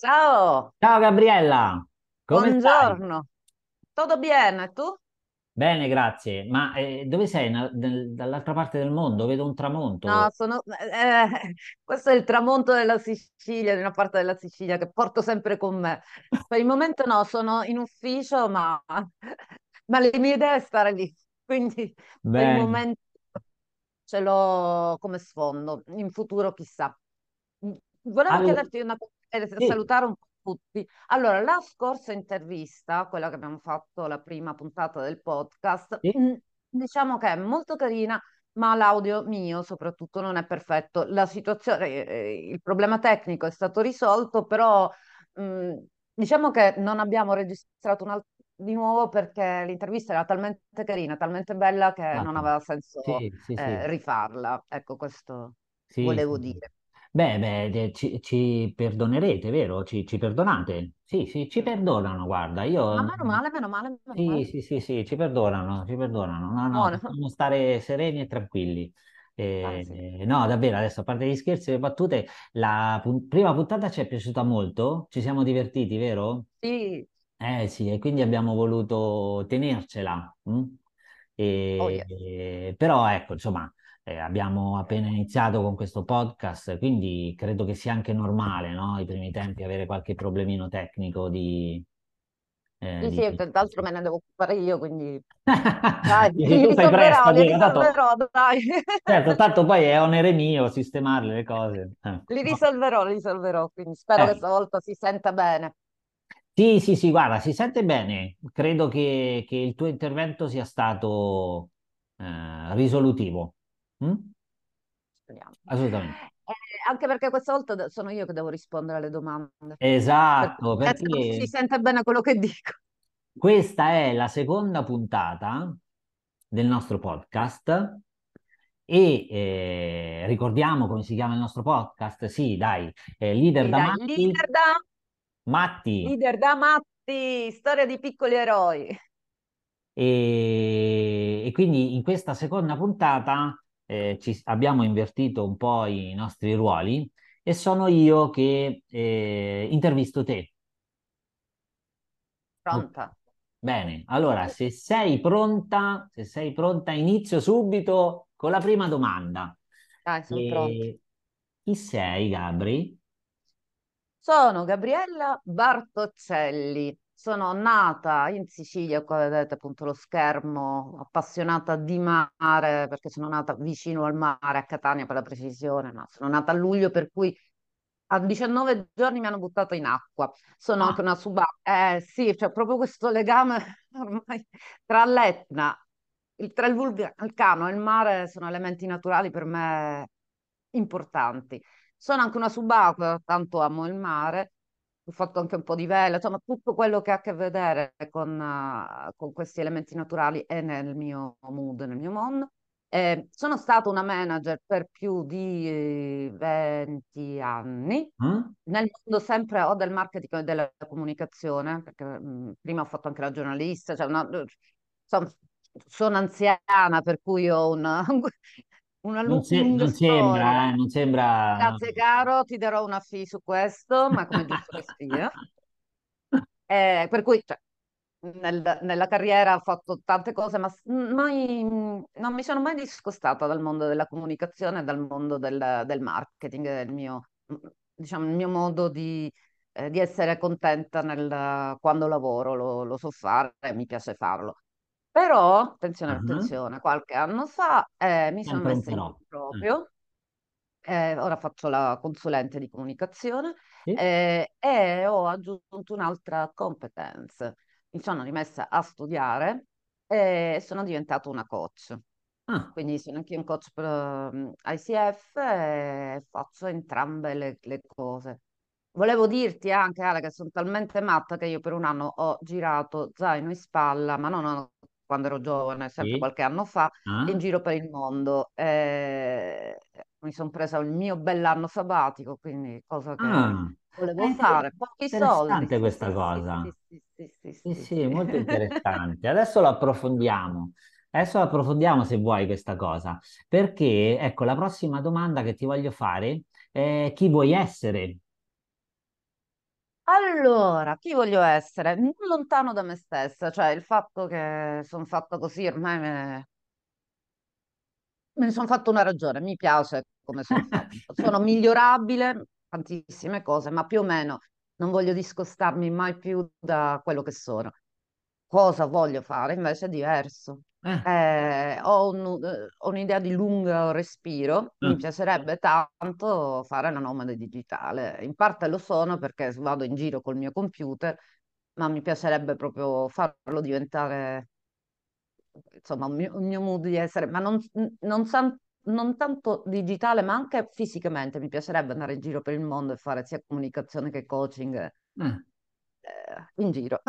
Ciao, Ciao Gabriella, come stai? buongiorno. Tutto bene? Tu? Bene, grazie. Ma eh, dove sei? Na- nel- dall'altra parte del mondo? Vedo un No, tramonto. sono... eh, questo è il tramonto della Sicilia, di una parte della Sicilia che porto sempre con me. Per il momento no, sono in ufficio, ma, ma le mie idee è stare lì. Quindi per il Bene. momento ce l'ho come sfondo. In futuro chissà. Volevo Allora, chiederti una cosa, e sì, salutare un po' tutti. Allora, la scorsa intervista, quella che abbiamo fatto, la prima puntata del podcast, sì, mh, diciamo che è molto carina, ma l'audio mio soprattutto non è perfetto. La situazione, eh, il problema tecnico è stato risolto, però mh, diciamo che non abbiamo registrato un altro di nuovo perché l'intervista era talmente carina, talmente bella che non esatto. aveva senso Sì, sì, eh, rifarla. Ecco, questo volevo dire. Beh, beh, eh, ci, ci perdonerete, vero? Ci, ci perdonate? Sì, sì, ci Mm. perdonano, guarda, io... Ma meno male, meno male, meno Sì, male. sì, sì, sì, ci perdonano, ci perdonano. No, no, Buono. possiamo stare sereni e tranquilli. Ah, sì. Eh, no, davvero, adesso a parte gli scherzi e le battute, la pun- prima puntata ci è piaciuta molto, ci siamo divertiti, vero? Sì, Eh sì, e quindi abbiamo voluto tenercela. mm? oh E- yes. e- però ecco, insomma, eh, abbiamo appena iniziato con questo podcast, quindi credo che sia anche normale, no? Ai primi tempi avere qualche problemino tecnico di... eh, Sì, di- sì, d'altro me ne devo occupare io, quindi dai, li tu presto risolverò, li dire, tanto, risolverò, dai. certo, tanto poi è onere mio sistemarle le cose. Eh. Li No. risolverò, li risolverò, quindi spero che Eh, stavolta si senta bene. Sì, sì, sì, guarda, si sente bene. Credo che, che il tuo intervento sia stato eh, risolutivo. Mm? Speriamo. Assolutamente. Eh, anche perché questa volta sono io che devo rispondere alle domande, Esatto, penso che si perché sente bene quello che dico. questa è la seconda puntata del nostro podcast e eh, ricordiamo come si chiama il nostro podcast? Sì, dai, eh, Leader Sì, da dai, Matti, leader da, Matti. leader da matti, storia di piccoli eroi. E, e quindi in questa seconda puntata eh, ci- abbiamo invertito un po' i nostri ruoli e sono io che eh, intervisto te. Pronta? Bene, allora se sei pronta, se sei pronta, inizio subito con la prima domanda. Dai, sono pronta. E chi sei, Gabri? Sono Gabriella Bartoccelli, sono nata in Sicilia, qua vedete appunto lo schermo, appassionata di mare perché sono nata vicino al mare, a Catania per la precisione, ma sono nata a luglio per cui a 19 giorni mi hanno buttato in acqua. Sono anche Ah, una subacquea, eh sì, c'è proprio questo legame ormai tra l'Etna, il, tra il vulcano e il mare sono elementi naturali per me importanti. Sono anche una subacquea, tanto amo il mare, ho fatto anche un po' di vela, insomma tutto quello che ha a che vedere con, eh, con questi elementi naturali è nel mio mood, nel mio mondo. Eh, sono stata una manager per più di eh, 20 anni, eh? nel mondo sempre o del marketing o della comunicazione, perché mh, prima ho fatto anche la giornalista, cioè una- insomma, sono anziana, per cui ho una, una Non, se- lunga non storia. sembra, eh, non sembra... Grazie caro, ti darò una fee su questo, ma come giusto che sia. Eh, per cui cioè, nel- nella carriera ho fatto tante cose, ma s- mai- non mi sono mai discostata dal mondo della comunicazione, dal mondo del, del marketing, del mio, diciamo, il mio modo di, eh, di essere contenta nel- quando lavoro, lo, lo so fare, mi piace farlo. Però, attenzione, Ah, attenzione, qualche anno fa eh, mi sono Sempre un messa in però. Eh, proprio eh, ora faccio la consulente di comunicazione sì? eh, e ho aggiunto un'altra competenza. Mi sono rimessa a studiare e sono diventata una coach. Ah, Quindi sono anche un coach per ehm, ICF e faccio entrambe le, le cose. Volevo dirti anche, Ale, che sono talmente matta che io per un anno ho girato zaino in spalla, ma non quando ero giovane, sempre sì? qualche anno fa, in Ah? giro per il mondo. Eh, mi sono presa il mio bell'anno sabbatico, quindi cosa che Ah, è volevo inter- fare. Pochi soldi, interessante sì, questa sì, sì, cosa. sì, sì, sì, sì, Sì, sì, sì, sì. molto interessante. Adesso lo approfondiamo. Adesso lo approfondiamo se vuoi questa cosa, perché ecco, la prossima domanda che ti voglio fare è chi vuoi essere? Allora, chi voglio essere? Non lontano da me stessa, cioè il fatto che sono fatta così ormai me, me ne sono fatta una ragione, mi piace come sono fatta. Sono migliorabile, tantissime cose, ma più o meno non voglio discostarmi mai più da quello che sono. Cosa voglio fare invece è diverso. Eh, Eh, ho un- eh, ho un'idea di lungo respiro, mi eh, piacerebbe tanto fare la nomade digitale. In parte lo sono perché vado in giro col mio computer, ma mi piacerebbe proprio farlo diventare, insomma, un mio, un mio mood di essere, ma non, non san- non tanto digitale, ma anche fisicamente. Mi piacerebbe andare in giro per il mondo e fare sia comunicazione che coaching, eh. eh, in giro.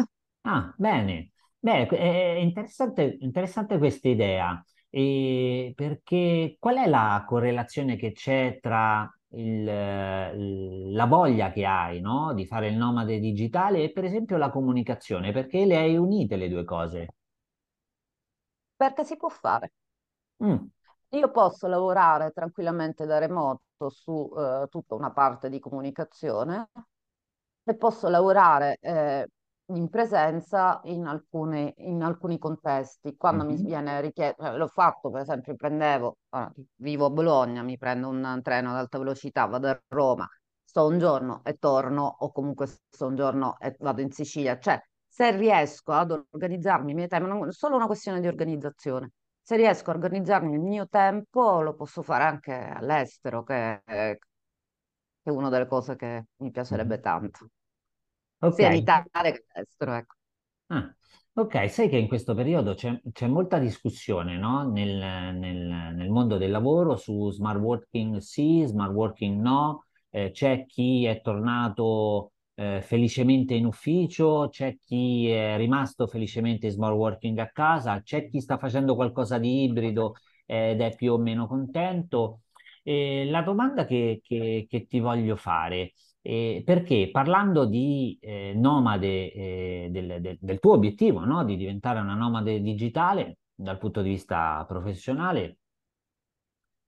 Ah, bene. Beh, è interessante, interessante questa idea, E perché qual è la correlazione che c'è tra il- il- la voglia che hai, no, di fare il nomade digitale e per esempio la comunicazione? Perché le hai unite le due cose? Perché si può fare. Mm, Io posso lavorare tranquillamente da remoto su eh, tutta una parte di comunicazione e posso lavorare eh, in presenza in alcuni, in alcuni contesti. Quando mi mhm. viene richiesto, l'ho fatto, per esempio, prendevo, ah, vivo a Bologna, mi prendo un treno ad alta velocità, vado a Roma, sto un giorno e torno, o comunque sto un giorno e vado in Sicilia. Cioè, se riesco ad organizzarmi i miei tempi, non è solo una questione di organizzazione. Se riesco a organizzarmi il mio tempo, lo posso fare anche all'estero, che è che è una delle cose che mi piacerebbe tanto Ok. sia in Italia che all'estero, ecco. Ah, ok, sai che in questo periodo c'è c'è molta discussione, no? Nel, nel- nel mondo del lavoro su smart working sì, smart working no, Eh, c'è chi è tornato eh, felicemente in ufficio, c'è chi è rimasto felicemente in smart working a casa, c'è chi sta facendo qualcosa di ibrido ed è più o meno contento. E la domanda che che- che ti voglio fare eh, perché parlando di eh, nomade, eh, del, del- del tuo obiettivo, no? Di diventare una nomade digitale dal punto di vista professionale,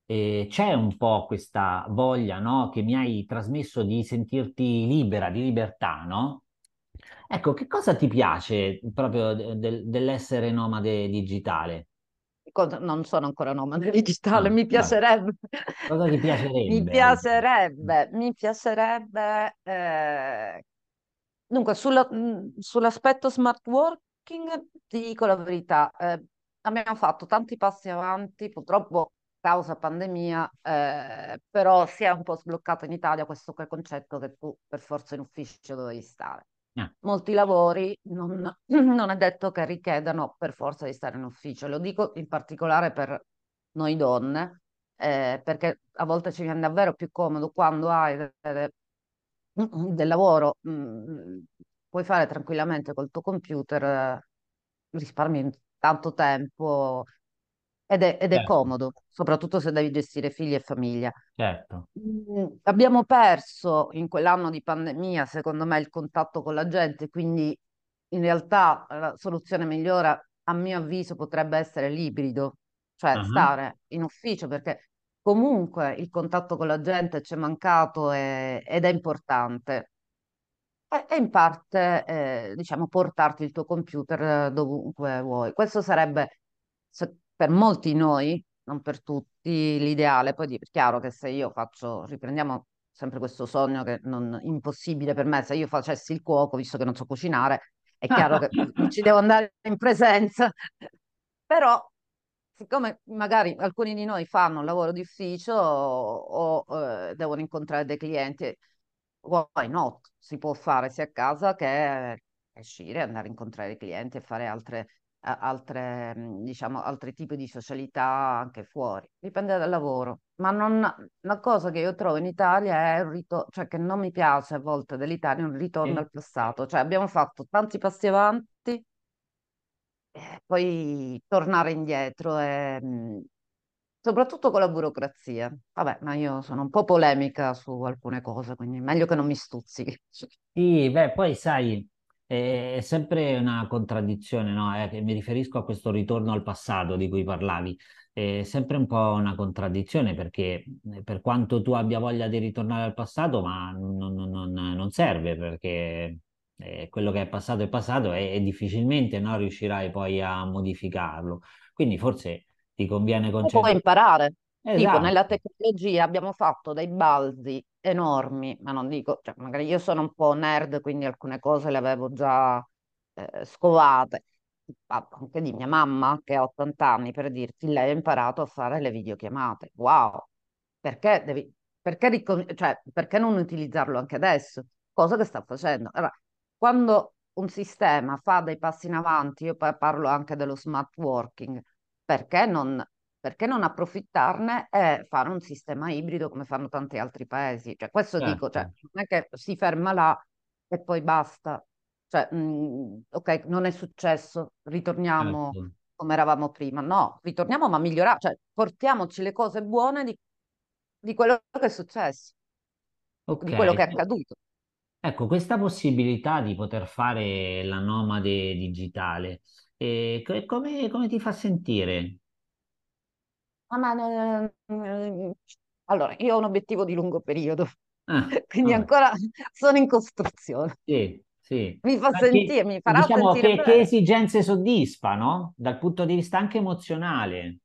eh, c'è un po' questa voglia, no? Che mi hai trasmesso di sentirti libera, di libertà, no? Ecco, che cosa ti piace proprio de- del- dell'essere nomade digitale? Non sono ancora nomade digitale, Ah, mi piacerebbe. Cosa ti Mi piacerebbe? al- piacerebbe, mi piacerebbe. eh, Dunque, sulla- sull'aspetto smart working, ti dico la verità, eh, abbiamo fatto tanti passi avanti, purtroppo causa pandemia, eh, però si è un po' sbloccato in Italia questo concetto che tu per forza in ufficio dovevi stare. Ah, molti lavori non, non è detto che richiedano per forza di stare in ufficio. Lo dico in particolare per noi donne, eh, perché a volte ci viene davvero più comodo quando hai de- del lavoro, mm, puoi fare tranquillamente col tuo computer, eh, risparmi tanto tempo ed è, ed è certo, comodo, soprattutto se devi gestire figli e famiglia. certo. Mm, Abbiamo perso in quell'anno di pandemia, secondo me, il contatto con la gente, quindi in realtà la soluzione migliore, a mio avviso, potrebbe essere l'ibrido, cioè Ah, stare in ufficio perché comunque il contatto con la gente ci è mancato e- ed è importante. E, e in parte, eh, diciamo, portarti il tuo computer eh, dovunque vuoi. Questo sarebbe se- per molti di noi, non per tutti, l'ideale. Poi è chiaro che se io faccio, riprendiamo sempre questo sogno che non impossibile per me, se io facessi il cuoco, visto che non so cucinare, è chiaro che ci devo andare in presenza. Però, siccome magari alcuni di noi fanno un lavoro di ufficio o, o, eh, devono incontrare dei clienti, why not? Si può fare sia a casa che uscire, andare a incontrare i clienti e fare altre, altre, mh, diciamo, altri tipi di socialità anche fuori. Dipende dal lavoro. Ma non, una cosa che io trovo in Italia è un ritorno, cioè che non mi piace a volte dell'Italia, un ritorno Sì. al passato. Cioè abbiamo fatto tanti passi avanti poi tornare indietro e mh, soprattutto con la burocrazia. Vabbè, ma io sono un po' polemica su alcune cose, quindi meglio che non mi stuzzichi. Sì, beh, poi sai, è sempre una contraddizione, no? Eh, mi riferisco a questo ritorno al passato di cui parlavi. È sempre un po' una contraddizione perché eh, per quanto tu abbia voglia di ritornare al passato, ma non, non, non serve perché eh, quello che è passato è passato e, e difficilmente no, riuscirai poi a modificarlo. Quindi forse ti conviene concentrare. Puoi imparare. Esatto. Tipo, nella tecnologia abbiamo fatto dei balzi enormi, ma non dico, cioè, magari io sono un po' nerd, quindi alcune cose le avevo già eh, scovate. Anche di mia mamma, che ha 80 anni, per dirti, lei ha imparato a fare le videochiamate. Wow! Perché, devi, perché, ricon- cioè, perché non utilizzarlo anche adesso? Cosa che sta facendo. Allora, quando un sistema fa dei passi in avanti, io poi parlo anche dello smart working, perché non, perché non approfittarne e fare un sistema ibrido come fanno tanti altri paesi? Cioè, questo Certo. dico, cioè, non è che si ferma là e poi basta. Cioè, mh, ok, non è successo, ritorniamo Certo. come eravamo prima. No, ritorniamo ma migliorare, cioè portiamoci le cose buone di, di quello che è successo, Ok, di quello che è accaduto. ecco, questa possibilità di poter fare la nomade digitale, eh, co- come, come ti fa sentire? Ah, ma, eh, allora, io ho un obiettivo di lungo periodo, Ah, quindi vabbè. ancora sono in costruzione. Sì, sì. Mi fa che- sentire, mi farà diciamo sentire che, che esigenze soddisfa, no? Dal punto di vista anche emozionale.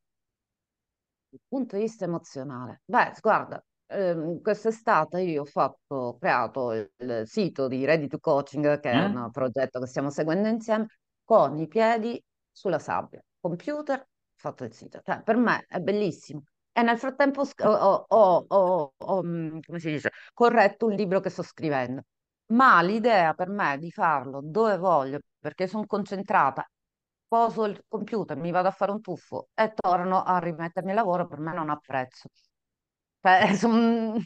Dal punto di vista emozionale. Beh, guarda, ehm, quest'estate io ho fatto, ho creato il sito di Ready to Coaching, che è Eh? un progetto che stiamo seguendo insieme, con i piedi sulla sabbia. Computer, fatto il sito. Cioè, per me è bellissimo. E nel frattempo ho, ho- ho- ho- mm, dice, corretto un libro che sto scrivendo. Ma l'idea per me di farlo dove voglio, perché sono concentrata poso il computer, mi vado a fare un tuffo e torno a rimettermi al lavoro, per me non ha prezzo. Cioè, son-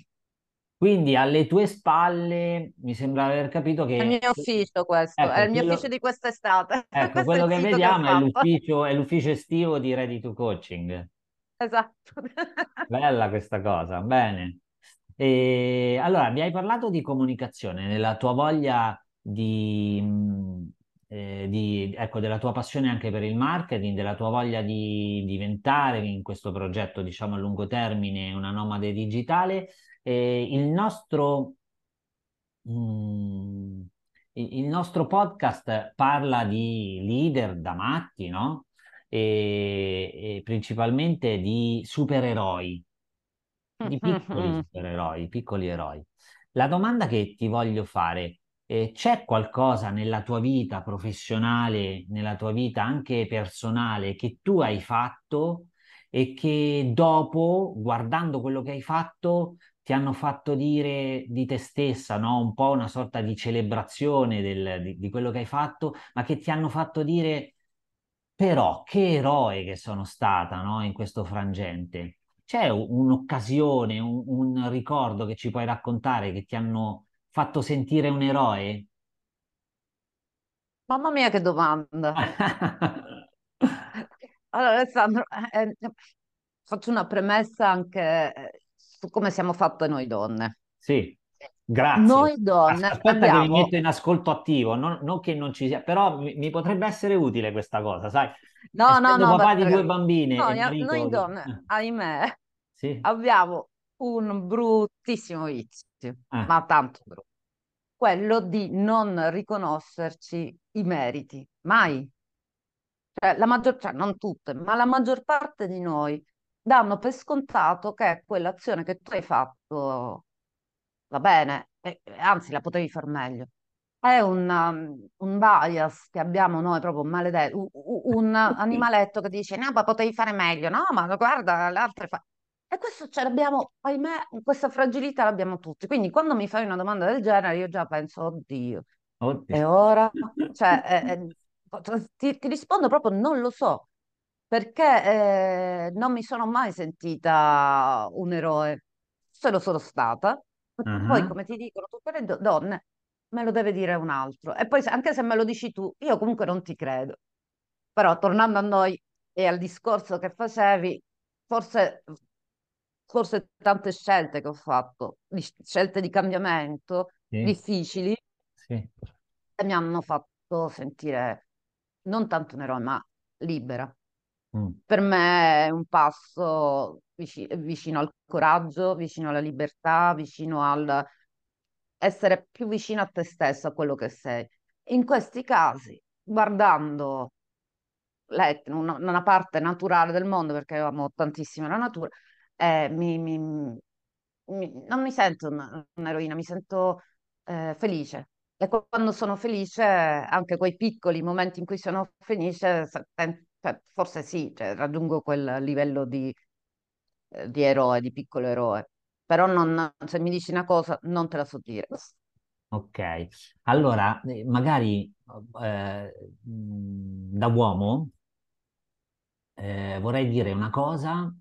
Quindi alle tue spalle mi sembra aver capito è il che, mio ufficio questo, è ecco, il mio ufficio quello, di quest'estate. ecco, è quello che che vediamo è l'ufficio è l'ufficio estivo di Ready to Coaching. Esatto. Bella questa cosa, bene. E, allora, mi hai parlato di comunicazione, della tua voglia di, eh, di- ecco, della tua passione anche per il marketing, della tua voglia di diventare in questo progetto, diciamo, a lungo termine una nomade digitale. E il nostro, mh, il il nostro podcast parla di leader da matti, no? E, e principalmente di supereroi di piccoli supereroi, piccoli eroi. La domanda che ti voglio fare, eh, c'è qualcosa nella tua vita professionale, nella tua vita anche personale che tu hai fatto e che dopo, guardando quello che hai fatto, ti hanno fatto dire di te stessa, no? Un po' una sorta di celebrazione del- di, di quello che hai fatto, ma che ti hanno fatto dire, però, che eroe che sono stata, no? In questo frangente. C'è un'occasione, un, un ricordo che ci puoi raccontare che ti hanno fatto sentire un eroe? Mamma mia, che domanda. Allora, Alessandro, eh, eh, faccio una premessa anche eh, come siamo fatte noi donne. Sì, grazie. Noi donne Aspetta che mi abbiamo metto in ascolto attivo, non, non che non ci sia, però mi, mi potrebbe essere utile questa cosa, sai? No, no, Essendo no, papà di due bambine noi, noi marito... che- donne, eh, ahimè, sì? abbiamo un bruttissimo vizio, Ah, ma tanto brutto, quello di non riconoscerci i meriti, mai. Cioè, la maggior, cioè, non tutte, ma la maggior parte di noi danno per scontato che quell'azione che tu hai fatto va bene, e- e anzi la potevi far meglio. È un, um, un bias che abbiamo noi, proprio un maledetto, u- u- un animaletto che dice, no, ma potevi fare meglio, no, ma guarda, le altre fa... E questo ce l'abbiamo, ahimè, questa fragilità l'abbiamo tutti. Quindi quando mi fai una domanda del genere, io già penso, oddio, e oddio. ora? Cioè, eh, eh, ti, ti rispondo proprio, non lo so, perché eh, non mi sono mai sentita un eroe. Se lo sono stata, poi, Ah, come ti dicono tutte le do- donne, me lo deve dire un altro. E poi, anche se me lo dici tu, io comunque non ti credo. Però, tornando a noi e al discorso che facevi, forse, forse tante scelte che ho fatto, di- scelte di cambiamento Sì, difficili, sì. mi hanno fatto sentire non tanto un eroe, ma libera. Mm. Per me è un passo vici- vicino al coraggio, vicino alla libertà, vicino al essere più vicino a te stesso, a quello che sei. In questi casi, guardando una, una parte naturale del mondo, perché amo tantissimo la natura, eh, mi- mi- mi- non mi sento un'eroina, mi sento eh, felice. E quando sono felice, anche quei piccoli momenti in cui sono felice, se- ten- cioè, forse sì, cioè, raggiungo quel livello di, eh, di eroe, di piccolo eroe. Però non- se mi dici una cosa, non te la so dire. Ok, allora eh, magari eh, mh, da uomo eh, vorrei dire una cosa,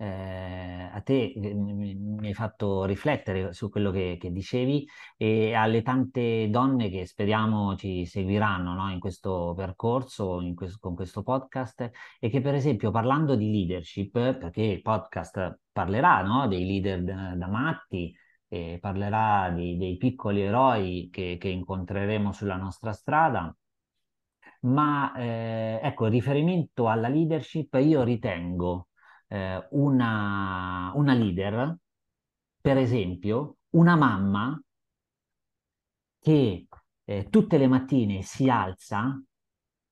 eh, a te eh, mi, hai fatto riflettere su quello che, che dicevi e alle tante donne che speriamo ci seguiranno, no, in questo percorso, in questo- con questo podcast e che per esempio parlando di leadership, perché il podcast parlerà, no, dei leader da, da matti, e parlerà di- dei piccoli eroi che che incontreremo sulla nostra strada ma eh, ecco, riferimento alla leadership, io ritengo eh, una, una leader, per esempio, una mamma che eh, tutte le mattine si alza,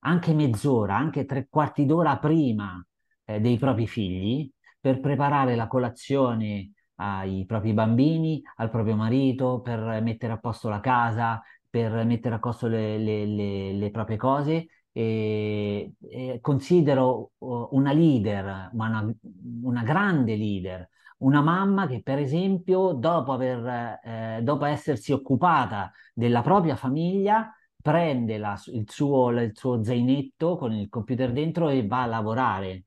anche mezz'ora, anche tre quarti d'ora prima eh, dei propri figli, per preparare la colazione ai propri bambini, al proprio marito, per mettere a posto la casa, per mettere a posto le, le- le- le proprie cose. E, e considero uh, una leader, ma una, una grande leader, una mamma che per esempio dopo aver, eh, dopo essersi occupata della propria famiglia, prende la- il suo, il suo zainetto con il computer dentro e va a lavorare.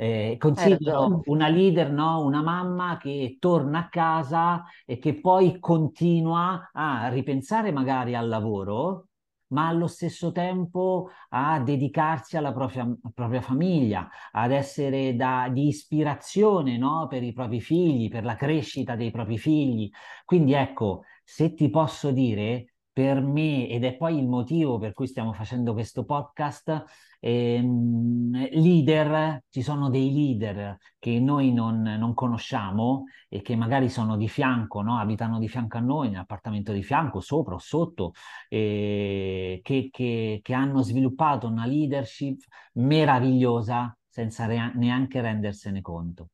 Eh, considero una leader, no? Una mamma che torna a casa e che poi continua a ripensare magari al lavoro, ma allo stesso tempo a dedicarsi alla propria, propria famiglia, ad essere da- di ispirazione, no? Per i propri figli, per la crescita dei propri figli. Quindi ecco, se ti posso dire, per me, ed è poi il motivo per cui stiamo facendo questo podcast, ehm, leader, ci sono dei leader che noi non, non conosciamo e che magari sono di fianco, no? Abitano di fianco a noi, nell'appartamento di fianco, sopra o sotto, eh, che, che- che hanno sviluppato una leadership meravigliosa senza rea- neanche rendersene conto.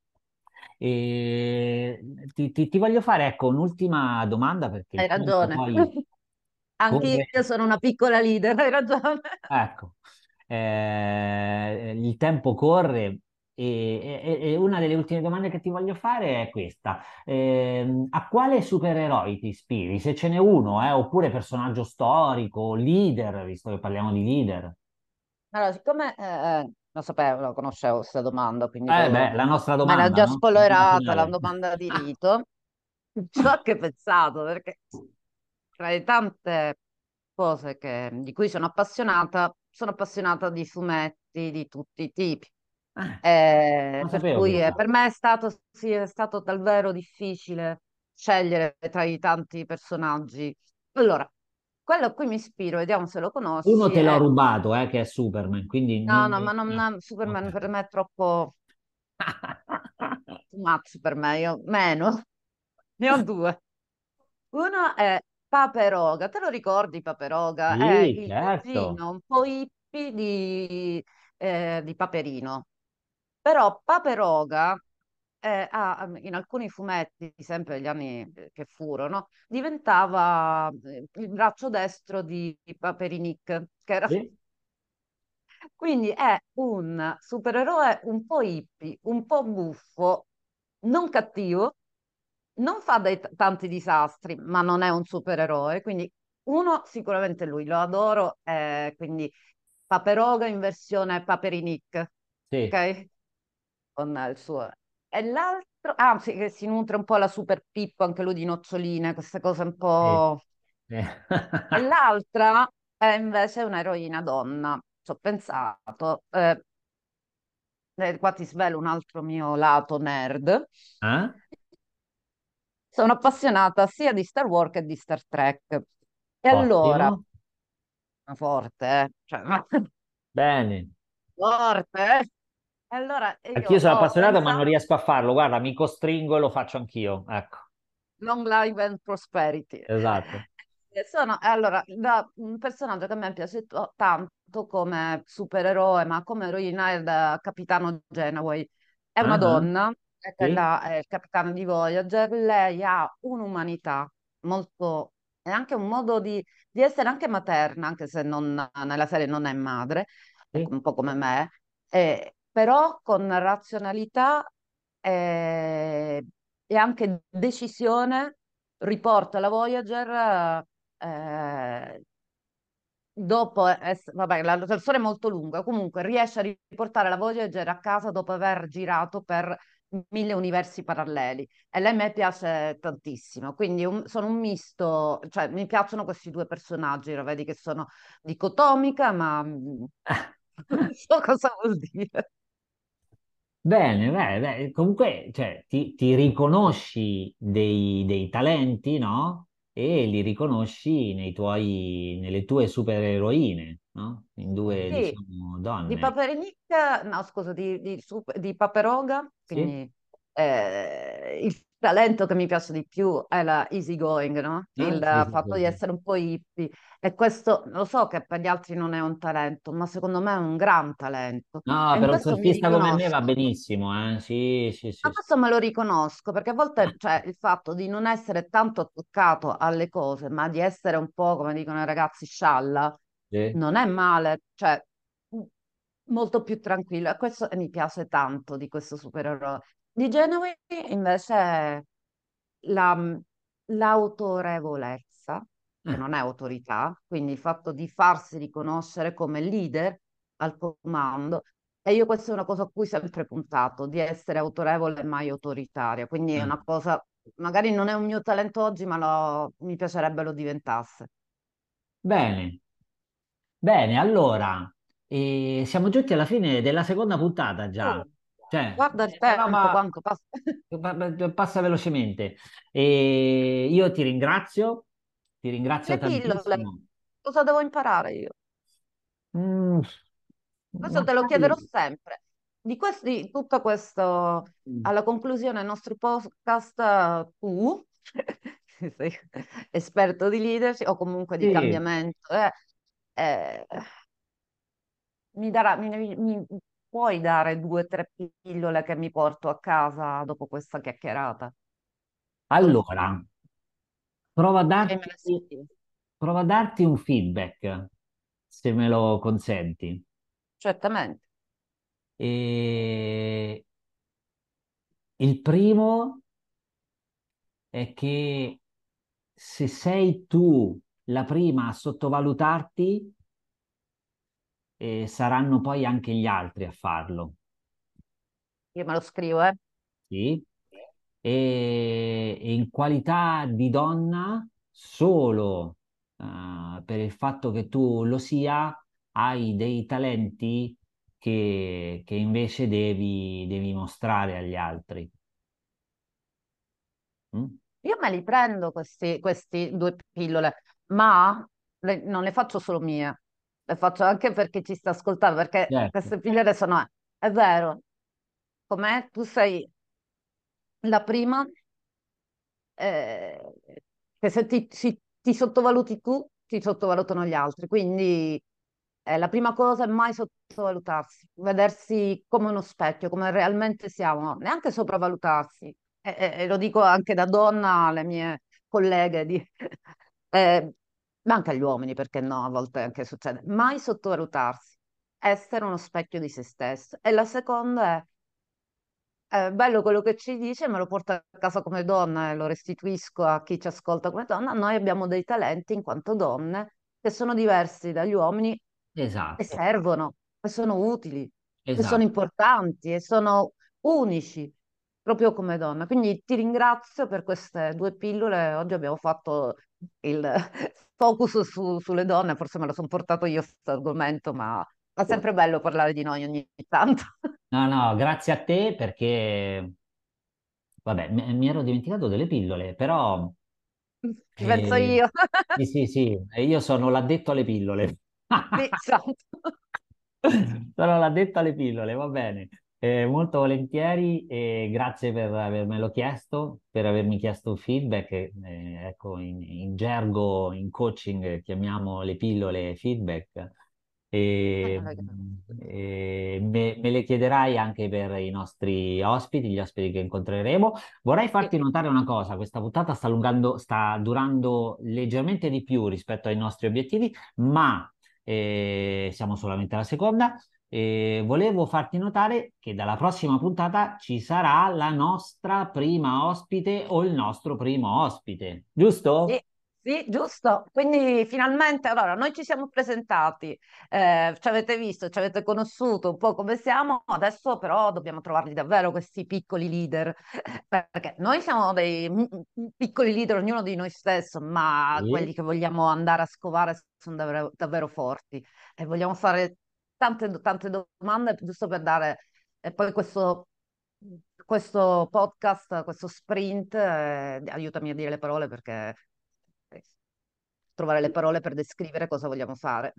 E ti, ti- ti voglio fare, ecco, un'ultima domanda perché Hai ragione. poi corre. Anch'io sono una piccola leader, hai ragione. Ecco, eh, il tempo corre e, e- e una delle ultime domande che ti voglio fare è questa. Ehm, a quale supereroe ti ispiri? Se ce n'è uno, eh, oppure personaggio storico, leader, visto che parliamo di leader. Allora, siccome eh, lo sapevo, lo conoscevo questa domanda, quindi Eh beh, la nostra domanda, già no? Domanda spoilerata la domanda di rito. Ci ho anche pensato perché tra le tante cose che- di cui sono appassionata, sono appassionata di fumetti di tutti i tipi. Ah, Eh, per sapevo cui eh, per me è stato, sì, è stato davvero difficile scegliere tra i tanti personaggi. Allora, quello a cui mi ispiro, vediamo se lo Uno conosci, te l'ho è... rubato, eh, che è Superman, quindi No, non... no, ma non, no. Superman Ok. per me è troppo too much per me, io meno. Ne ho due. Uno è Paperoga, te lo ricordi Paperoga? È Sì, il certo. cugino un po' hippie di, eh, di Paperino. Però Paperoga eh, ha- in alcuni fumetti, sempre degli anni che furono, diventava eh, il braccio destro di Paperinic, che era... Sì, Quindi è un supereroe un po' hippie, un po' buffo, non cattivo, non fa dei t- tanti disastri, ma non è un supereroe. Quindi uno sicuramente lui, lo adoro, eh, quindi Paperoga in versione Paperinik, sì, ok? Con il suo... E l'altro, ah sì, che si nutre un po' la Super Pippo, anche lui di noccioline, queste cose un sì. po'... Eh. E l'altra è invece un'eroina donna, ci ho pensato. Eh, eh, qua ti svelo un altro mio lato nerd. Eh? Sono appassionata sia di Star Wars che di Star Trek. E allora, Ottimo. forte, eh. Cioè, Bene. forte, eh. E allora io Anch'io sono ho appassionato, ma non pensato riesco a farlo. Guarda, mi costringo e lo faccio anch'io. Ecco, long life and prosperity. esatto. Sono, allora, da- un personaggio che a me piace to- tanto come supereroe, ma come eroina è il Capitano Genoway. È una ah, donna, è, Sì? quella- è il capitano di Voyager. Lei ha un'umanità molto, e anche un modo di, di essere anche materna, anche se non- nella serie non è madre, è Sì? un po' come me, eh, però con razionalità eh, e anche decisione riporta la Voyager eh, dopo, ess- vabbè, la, la storia è molto lunga, comunque riesce a riportare la Voyager a casa dopo aver girato per mille universi paralleli e lei a me piace tantissimo, quindi un- sono un misto, cioè mi piacciono questi due personaggi, lo vedi che sono dicotomica, ma mm, non so cosa vuol dire. Bene, beh, beh, comunque, cioè, ti, ti riconosci dei, dei talenti, no? E li riconosci nei tuoi, nelle tue supereroine, no? In due, Sì, diciamo, di donne. Paperinik, no scusa, di, di, di Paperoga, Sì? quindi eh, il talento che mi piace di più è la easy going, no? Ah, Il sì, fatto di essere un po' hippie. E questo lo so che per gli altri non è un talento, ma secondo me è un gran talento. No, E per un surfista come me va benissimo, eh? Sì, sì, Ma sì, sì. questo me lo riconosco perché a volte, cioè, il fatto di non essere tanto attaccato alle cose, ma di essere un po', come dicono i ragazzi, scialla, Sì. non è male, cioè, m- molto più tranquillo. E questo mi piace tanto di questo supereroe. Di Genevieve invece la- l'autorevolezza, che Eh, non è autorità, quindi il fatto di farsi riconoscere come leader al comando. E io questa è una cosa a cui ho sempre puntato, di essere autorevole e mai autoritaria. Quindi è eh. una cosa, magari non è un mio talento oggi, ma lo- mi piacerebbe lo diventasse. Bene, bene, allora, eh, siamo giunti alla fine della seconda puntata già. Cioè, guarda il eh, tempo, roba quanto passa. pa- passa velocemente. E io ti ringrazio, ti ringrazio pillole, tantissimo. cosa devo imparare io? Mm, Questo ma te lo chiederò sai, sempre. Di questi, tutto questo, mm, alla conclusione del nostro podcast, tu, che sei esperto di leadership o comunque di sì, cambiamento, eh, eh, mi darà, mi, mi- puoi dare due o tre pillole che mi porto a casa dopo questa chiacchierata? Allora, prova a me darti, prova a darti un feedback, se me lo consenti. Certamente. E il primo è che se sei tu la prima a sottovalutarti, eh, saranno poi anche gli altri a farlo, Io me lo scrivo, eh. sì? E, e in qualità di donna, solo eh, per il fatto che tu lo sia, hai dei talenti che, che invece devi, devi mostrare agli altri. Mm? Io me li prendo questi, questi due pillole, ma le- non le faccio solo mie, le faccio anche per chi ci sta ascoltando, perché Certo, queste pillole sono, è vero, com'è? Tu sei la prima, eh, che se ti, si- ti sottovaluti tu, ti sottovalutano gli altri, quindi eh, la prima cosa è mai sottovalutarsi, vedersi come uno specchio, come realmente siamo, neanche sopravvalutarsi. E, e- e lo dico anche da donna alle mie colleghe, di, eh, ma anche agli uomini, perché no, a volte anche succede. Mai sottovalutarsi, essere uno specchio di se stesso. E la seconda è, è bello quello che ci dice, me lo porto a casa come donna e lo restituisco a chi ci ascolta come donna. Noi abbiamo dei talenti in quanto donne che sono diversi dagli uomini e esatto, servono, e sono utili, e sono esatto. importanti, e sono unici, proprio come donna. Quindi ti ringrazio per queste due pillole. Oggi abbiamo fatto il focus su- sulle donne, forse me lo sono portato io questo argomento, ma è sempre bello parlare di noi ogni tanto. No, no, grazie a te perché, vabbè, mi, mi ero dimenticato delle pillole, però, Ci penso eh, io. sì, sì, sì, io sono l'addetto alle pillole. Sì, esatto. Sono l'addetto alle pillole, va bene. Eh, molto volentieri e grazie per avermelo chiesto, per avermi chiesto un feedback. Eh, ecco, in, in gergo, in coaching chiamiamo le pillole feedback. E, e me, me, le chiederai anche per i nostri ospiti, gli ospiti che incontreremo. Vorrei farti notare una cosa, questa puntata sta, allungando, sta durando leggermente di più rispetto ai nostri obiettivi, ma eh, siamo solamente alla seconda. E volevo farti notare che dalla prossima puntata ci sarà la nostra prima ospite o il nostro primo ospite, giusto? Sì. Sì, giusto. Quindi finalmente, allora, noi ci siamo presentati, eh, ci avete visto, ci avete conosciuto un po' come siamo, adesso però dobbiamo trovarli davvero questi piccoli leader, perché noi siamo dei piccoli leader, ognuno di noi stesso, ma Sì. quelli che vogliamo andare a scovare sono davvero, davvero forti e vogliamo fare tante, tante domande giusto per dare e poi questo, questo podcast, questo sprint, eh, aiutami a dire le parole perché trovare le parole per descrivere cosa vogliamo fare.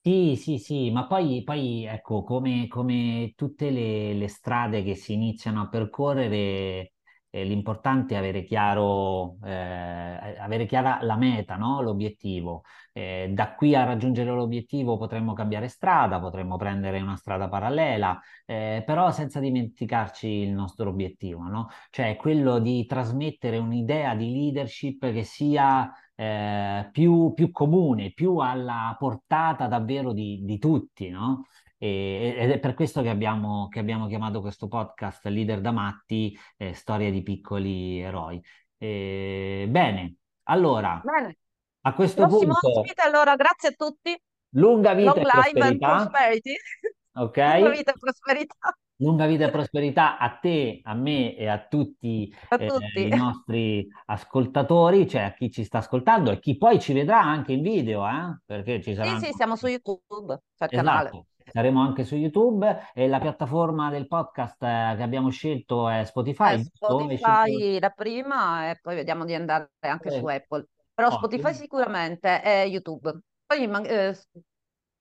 Sì, sì, sì, ma poi, poi ecco, come, come tutte le, le strade che si iniziano a percorrere, eh, l'importante è avere chiaro, eh, avere chiara la meta, no? L'obiettivo. Eh, da qui a raggiungere l'obiettivo potremmo cambiare strada, potremmo prendere una strada parallela, eh, però senza dimenticarci il nostro obiettivo, no? Cioè quello di trasmettere un'idea di leadership che sia eh, più, più comune, più alla portata davvero di, di tutti, no? E- ed è per questo che abbiamo, che abbiamo chiamato questo podcast Leader da Matti, eh, Storia di piccoli eroi. E, bene, allora, Bene, a questo prossimo punto, ospite, allora grazie a tutti. lunga vita Long e prosperità, prosperity. ok? Lunga vita e prosperità Lunga vita e prosperità a te, a me e a tutti a eh, tutti. i nostri ascoltatori, cioè a chi ci sta ascoltando e chi poi ci vedrà anche in video, eh? Perché ci Sì, saranno... sì, siamo su YouTube, c'è il canale. Saremo anche su YouTube e la piattaforma del podcast eh, che abbiamo scelto è Spotify, giusto? Hai scelto... Spotify la prima e poi vediamo di andare anche su eh, Apple. Però Spotify Ottimo. sicuramente è YouTube. Poi eh,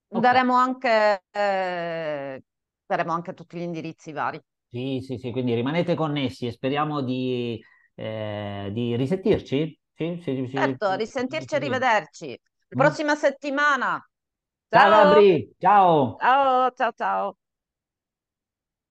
daremo anche, eh, daremo anche tutti gli indirizzi vari. Sì, sì, sì, quindi rimanete connessi e speriamo di, eh, di risentirci. Sì, sì, sì, Certo, risentirci e rivederci. La Mm. prossima settimana. Ciao Ciao, Gabri, ciao! ciao, ciao, ciao.